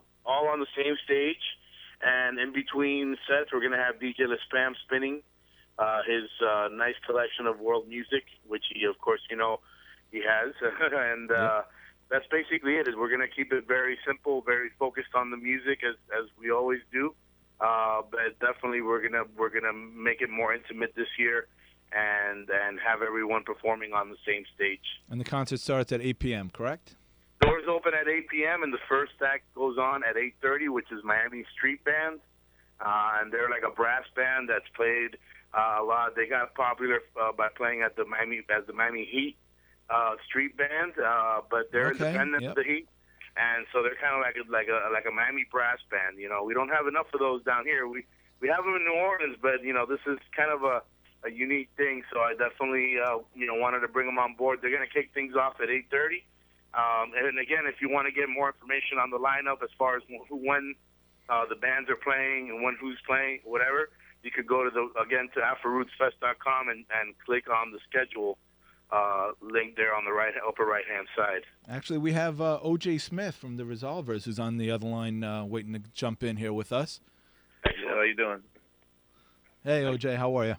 all on the same stage. And in between sets, we're going to have DJ Spam spinning uh, his uh, nice collection of world music, which he, of course, you know, he has. <laughs> and uh, that's basically it. Is we're going to keep it very simple, very focused on the music as as we always do. Uh, but definitely, we're gonna we're gonna make it more intimate this year, and and have everyone performing on the same stage. And the concert starts at 8 p.m. Correct? Doors open at 8 p.m. and the first act goes on at 8:30, which is Miami Street Band, uh, and they're like a brass band that's played uh, a lot. They got popular uh, by playing at the Miami as the Miami Heat uh, Street Band, uh, but they're Okay, independent yep. of the Heat, and so they're kind of like a, like a like a Miami brass band. You know, we don't have enough of those down here. We we have them in New Orleans, but you know, this is kind of a a unique thing. So I definitely uh, you know wanted to bring them on board. They're going to kick things off at 8:30. Um, and again, if you want to get more information on the lineup as far as who, when uh, the bands are playing and when who's playing, whatever, you could go to the again to AfroRootsFest.com and, and click on the schedule uh, link there on the right upper right hand side. Actually, we have uh, Ojay Smith from the Resolvers who's on the other line uh, waiting to jump in here with us. How you doing? Hey, Ojay, how are you?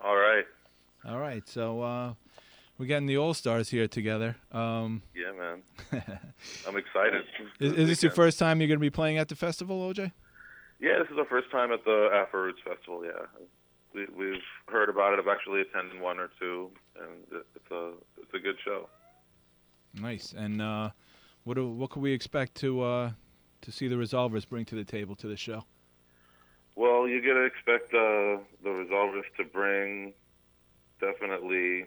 All right. All right, so uh, we're getting the All Stars here together. Um, Yeah, man. <laughs> I'm excited. is, is this your first time you're going to be playing at the festival, Ojay? Yeah, this is our first time at the Afro Roots Festival. Yeah, we, we've heard about it. I've actually attended one or two, and it's a it's a good show. Nice. And uh, what do, what can we expect to uh, to see the Resolvers bring to the table to the show? Well, you're gonna expect uh, the Resolvers to bring definitely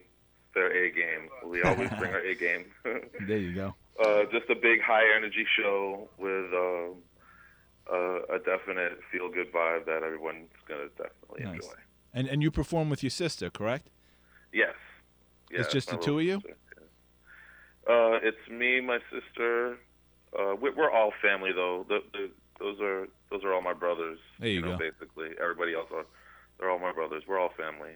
their A game. We always <laughs> bring our A game. <laughs> There you go. uh, just a big high energy show with uh, uh, a definite feel good vibe that everyone's gonna definitely Nice. enjoy. And and you perform with your sister, correct? Yes. It's just the two of you? sister. Uh, it's me, my sister. Uh, we, we're all family though. The, the, those are those are all my brothers. There you know, go. Basically, everybody else are they're all my brothers. We're all family.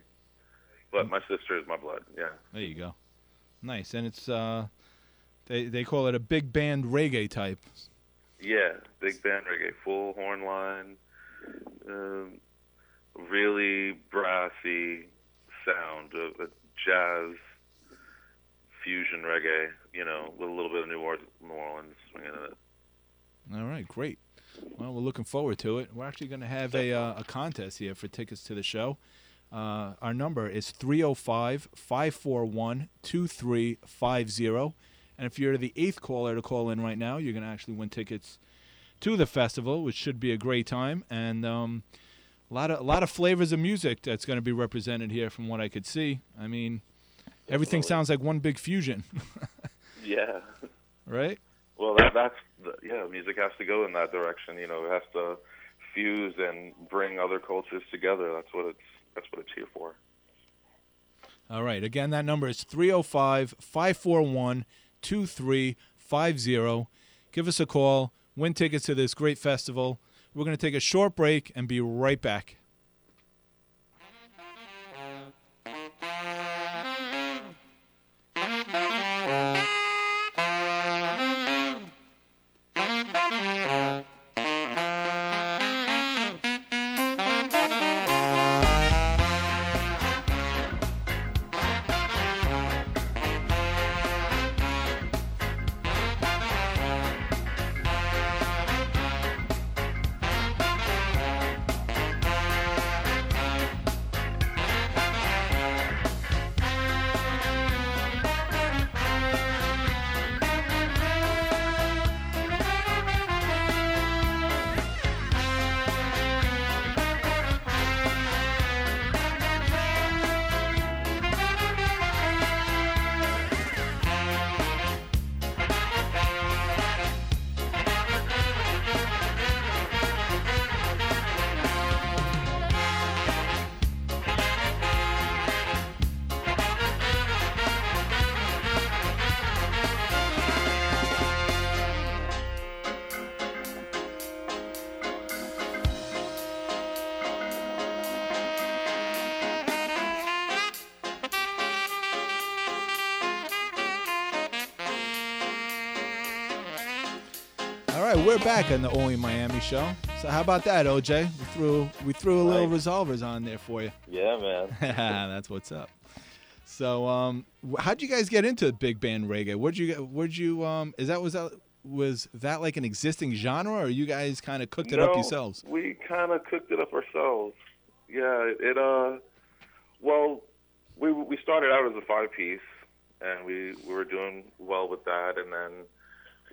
But my sister is my blood. Yeah. There you go. Nice. And it's uh, they they call it a big band reggae type. Yeah, big band reggae, full horn line, um, really brassy sound, uh, uh, jazz, fusion reggae. You know, with a little bit of New Orleans, New Orleans swinging in it. All right, great. Well, we're looking forward to it. We're actually going to have a, uh, a contest here for tickets to the show. Uh, our number is 305 541 2350. And if you're the eighth caller to call in right now, you're going to actually win tickets to the festival, which should be a great time. And um, a lot of a lot of flavors of music that's going to be represented here, from what I could see. I mean, everything sounds like one big fusion, <laughs> Yeah. right? Well, that, that's yeah. Music has to go in that direction. You know, it has to fuse and bring other cultures together. That's what it's that's what it's here for. All right. Again, that number is 305 541 2350. Give us a call. Win tickets to this great festival. We're going to take a short break and be right back. Back on the Only Miami show. So how about that, Ojay? We threw we threw a little Nice. resolvers on there for you. Yeah, man. <laughs> That's what's up. So, um, how'd you guys get into big band reggae? Where'd you get- where'd you um? Is that was that was that like an existing genre, or you guys kind of cooked it up yourselves? We kind of cooked it up ourselves. Yeah, it uh, well, we we started out as a five piece, and we we were doing well with that, and then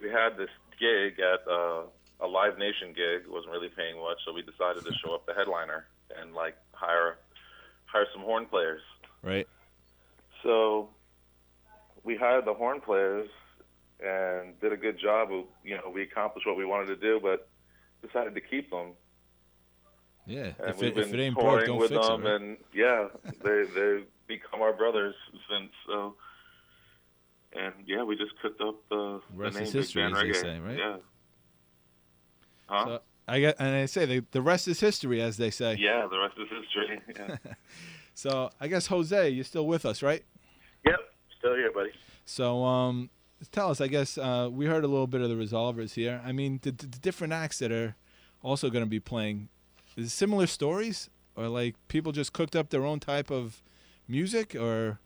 we had this gig at uh, a Live Nation gig. Wasn't really paying much, so we decided to show up the headliner and like hire hire some horn players. Right. So we hired the horn players and did a good job. Of, you know, we accomplished what we wanted to do, but decided to keep them. Yeah. And If we've it, if it ain't broke, don't with fix it. them, right? and yeah, they they become our brothers since. So, and yeah, we just cooked up uh, the, Rest the name is Big history, Band Reggae. say, right? Yeah. Huh? So I get and I say the the rest is history, as they say. yeah, the rest is history. Yeah. <laughs> So I guess Jose, you're still with us, right? Yep, still here, buddy. So um, tell us. I guess uh, we heard a little bit of the Resolvers here. I mean, the, the different acts that are also going to be playing, is it similar stories, or like people just cooked up their own type of music, or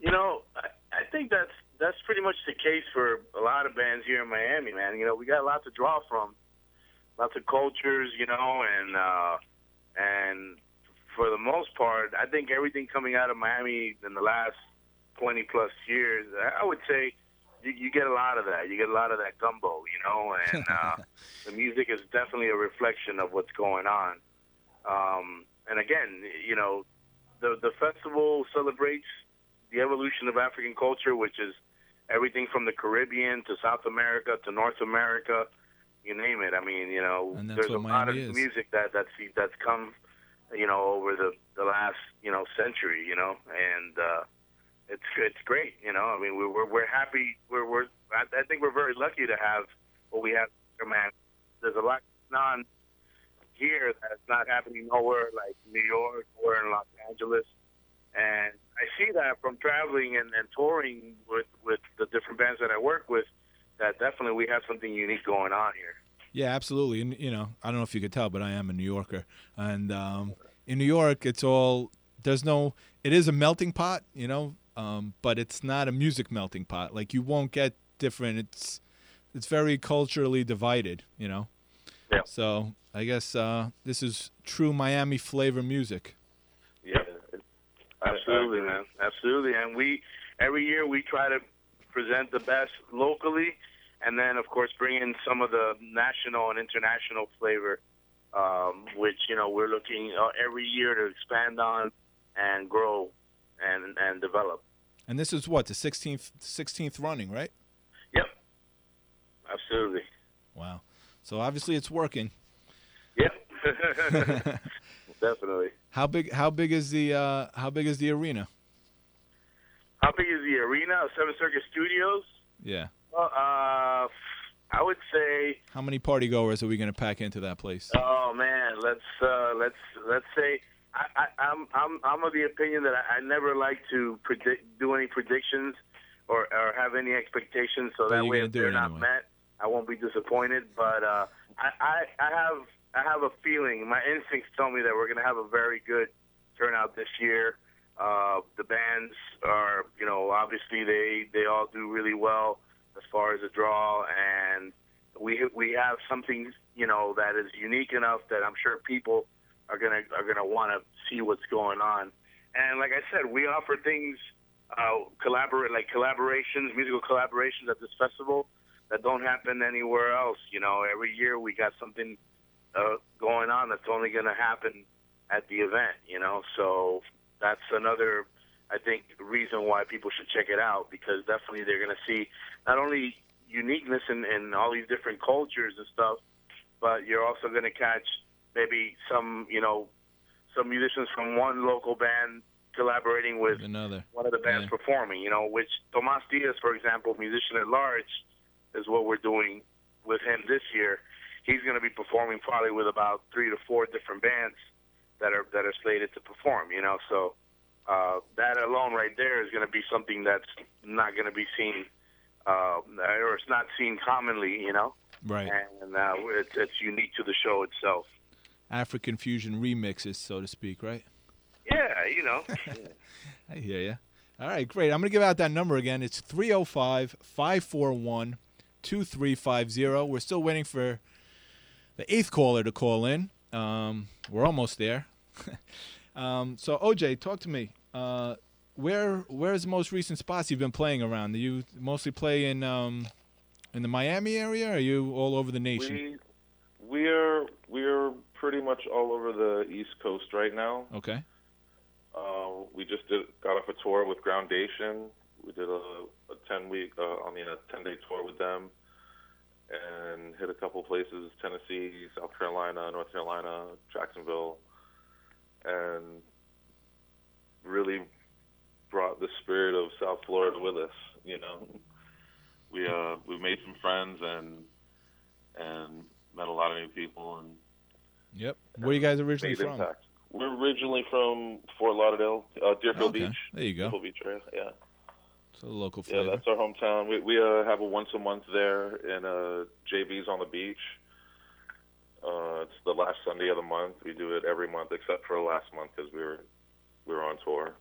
You know, I, I think that's that's pretty much the case for a lot of bands here in Miami, man. You know, we got lots to draw from, lots of cultures, you know, and uh, and for the most part, I think everything coming out of Miami in the last 20 plus years, I would say you, you get a lot of that. You get a lot of that gumbo, you know, and uh, <laughs> the music is definitely a reflection of what's going on. Um, and again, you know, the the festival celebrates the evolution of African culture, which is everything from the Caribbean to South America to North America, you name it. I mean, you know, there's a lot of is. music that that's that's come, you know, over the the last you know century, you know, and uh, it's it's great, you know. I mean, we're we're, we're happy. We're we're I, I think we're very lucky to have what we have here, man. There's a lot going on here that's not happening nowhere like New York or in Los Angeles. And I see that from traveling and, and touring with, with the different bands that I work with, that definitely we have something unique going on here. yeah, absolutely. And you know, I don't know if you could tell, but I am a New Yorker, and um, in New York, it's all there's no. It is a melting pot, you know, um, but it's not a music melting pot. Like you won't get different. It's it's very culturally divided, you know. Yeah. So I guess uh, this is true Miami flavor music. Yeah. I- I Absolutely, man. Absolutely. And we, every year, we try to present the best locally, and then, of course, bring in some of the national and international flavor, um, which, you know, we're looking uh, every year to expand on and grow and, and develop. And this is what the 16th 16th running, right? Yep. Absolutely. Wow. So obviously it's working. Yep. <laughs> <laughs> Definitely. How big how big is the uh, how big is the arena? How big is the arena of Seven Circuit Studios? Yeah. Well, uh, I would say How many party goers are we going to pack into that place? Oh man, let's uh, let's let's say I, I, I'm I'm I'm of the opinion that I, I never like to predict do any predictions or, or have any expectations, so But that way if they're not anyway. met, I won't be disappointed. But uh, I, I I have I have a feeling. My instincts tell me that we're gonna have a very good turnout this year. Uh, the bands are, you know, obviously they they all do really well as far as a draw, and we we have something, you know, that is unique enough that I'm sure people are gonna are gonna want to see what's going on. And like I said, we offer things, uh, collaborate like collaborations, musical collaborations at this festival that don't happen anywhere else. You know, every year we got something uh, going on that's only gonna happen at the event. You know, so that's another, I think, reason why people should check it out because definitely they're gonna see not only uniqueness in, in all these different cultures and stuff, but you're also going to catch maybe some, you know, some musicians from one local band collaborating with Another. one of the bands Yeah. performing, you know, which Tomas Diaz, for example, musician at large, is what we're doing with him this year. He's going to be performing probably with about three to four different bands that are that are slated to perform, you know. So uh, that alone right there is going to be something that's not going to be seen, uh, or it's not seen commonly, you know. Right. And uh, it's, it's unique to the show itself. African fusion remixes, so to speak, right? Yeah, you know. <laughs> I hear you. All right, great. I'm going to give out that number again. It's 305 541 2350. We're still waiting for the eighth caller to call in. Um, we're almost there. <laughs> um, so, Ojay, talk to me. Uh, where Where's the most recent spots you've been playing around? Do you mostly play in um, in the Miami area, or are you all over the nation? We we're we're pretty much all over the East Coast right now. okay. Uh, we just did got off a tour with Groundation. We did a, a ten week, uh, I mean a ten day tour with them, and hit a couple places: Tennessee, South Carolina, North Carolina, Jacksonville, and really brought the spirit of South Florida with us. You know, we uh, we made some friends and and met a lot of new people and Yep. Where are you guys originally from? impact. We're originally from Fort Lauderdale, uh, Deerfield Okay, Beach. there you go. Deerfield Beach area. Yeah, So the local yeah, that's our hometown. We we uh, have a once a month there in uh, JB's on the beach. Uh, it's the last Sunday of the month. We do it every month except for last month because we were we were on tour.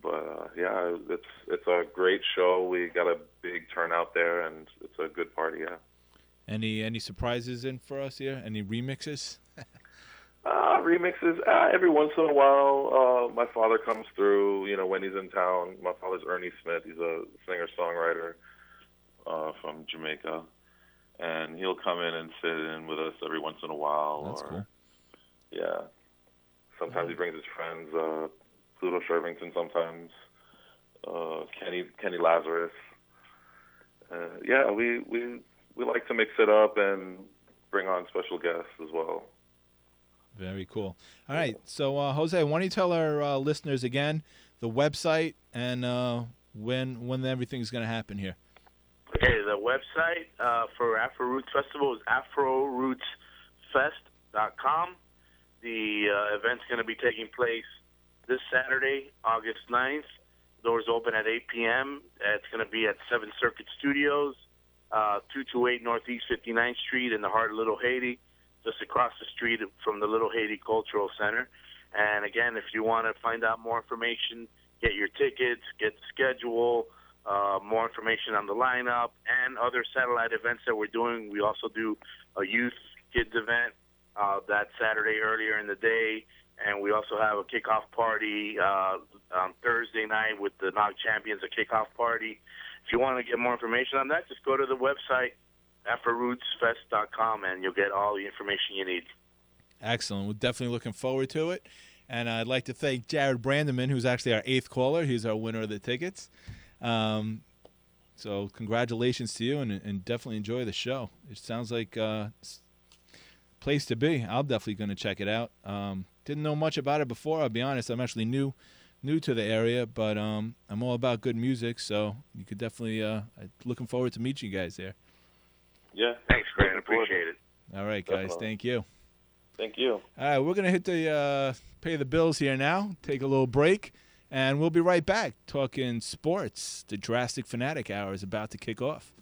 But uh, yeah, it's it's a great show. We got a big turnout there, and it's a good party. Yeah. Any any surprises in for us here? Any remixes? Uh, remixes uh, every once in a while. Uh, my father comes through, you know, when he's in town. My father's Ernie Smith. He's a singer songwriter uh, from Jamaica, and he'll come in and sit in with us every once in a while. That's or, cool. Yeah. Sometimes he brings his friends, uh, Pluto Shervington. Sometimes uh, Kenny Kenny Lazarus. Uh, yeah, we we we like to mix it up and bring on special guests as well. Very cool. All right. So uh, Jose, why don't you tell our uh, listeners again the website and uh, when when everything's going to happen here? Okay, the website uh, for Afro Roots Festival is afrorootsfest.com. The uh, event's going to be taking place this Saturday, August 9th. Doors open at 8 p.m. It's going to be at 7 Circuit Studios, uh, 228 Northeast 59th Street in the heart of Little Haiti, just across the street from the Little Haiti Cultural Center. And again, if you want to find out more information, get your tickets, get the schedule, uh, more information on the lineup and other satellite events that we're doing. We also do a youth kids event uh, that Saturday earlier in the day, and we also have a kickoff party uh, on Thursday night with the NOG Champions, a kickoff party. If you want to get more information on that, just go to the website afrorootsfest.com and you'll get all the information you need. Excellent. We're definitely looking forward to it. And I'd like to thank Jared Brandeman, who's actually our eighth caller. He's our winner of the tickets. Um, so congratulations to you, and, and definitely enjoy the show. It sounds like uh, place to be. I'm definitely going to check it out. Um, didn't know much about it before. I'll be honest. I'm actually new, new to the area, but um, I'm all about good music. So you could definitely uh, looking forward to meet you guys there. Yeah. Thanks, Grant. Looking Appreciate it. All right, guys. Definitely. Thank you. Thank you. All right, we're gonna hit the uh, pay the bills here now. Take a little break, and we'll be right back talking sports. The drastic fanatic hour is about to kick off.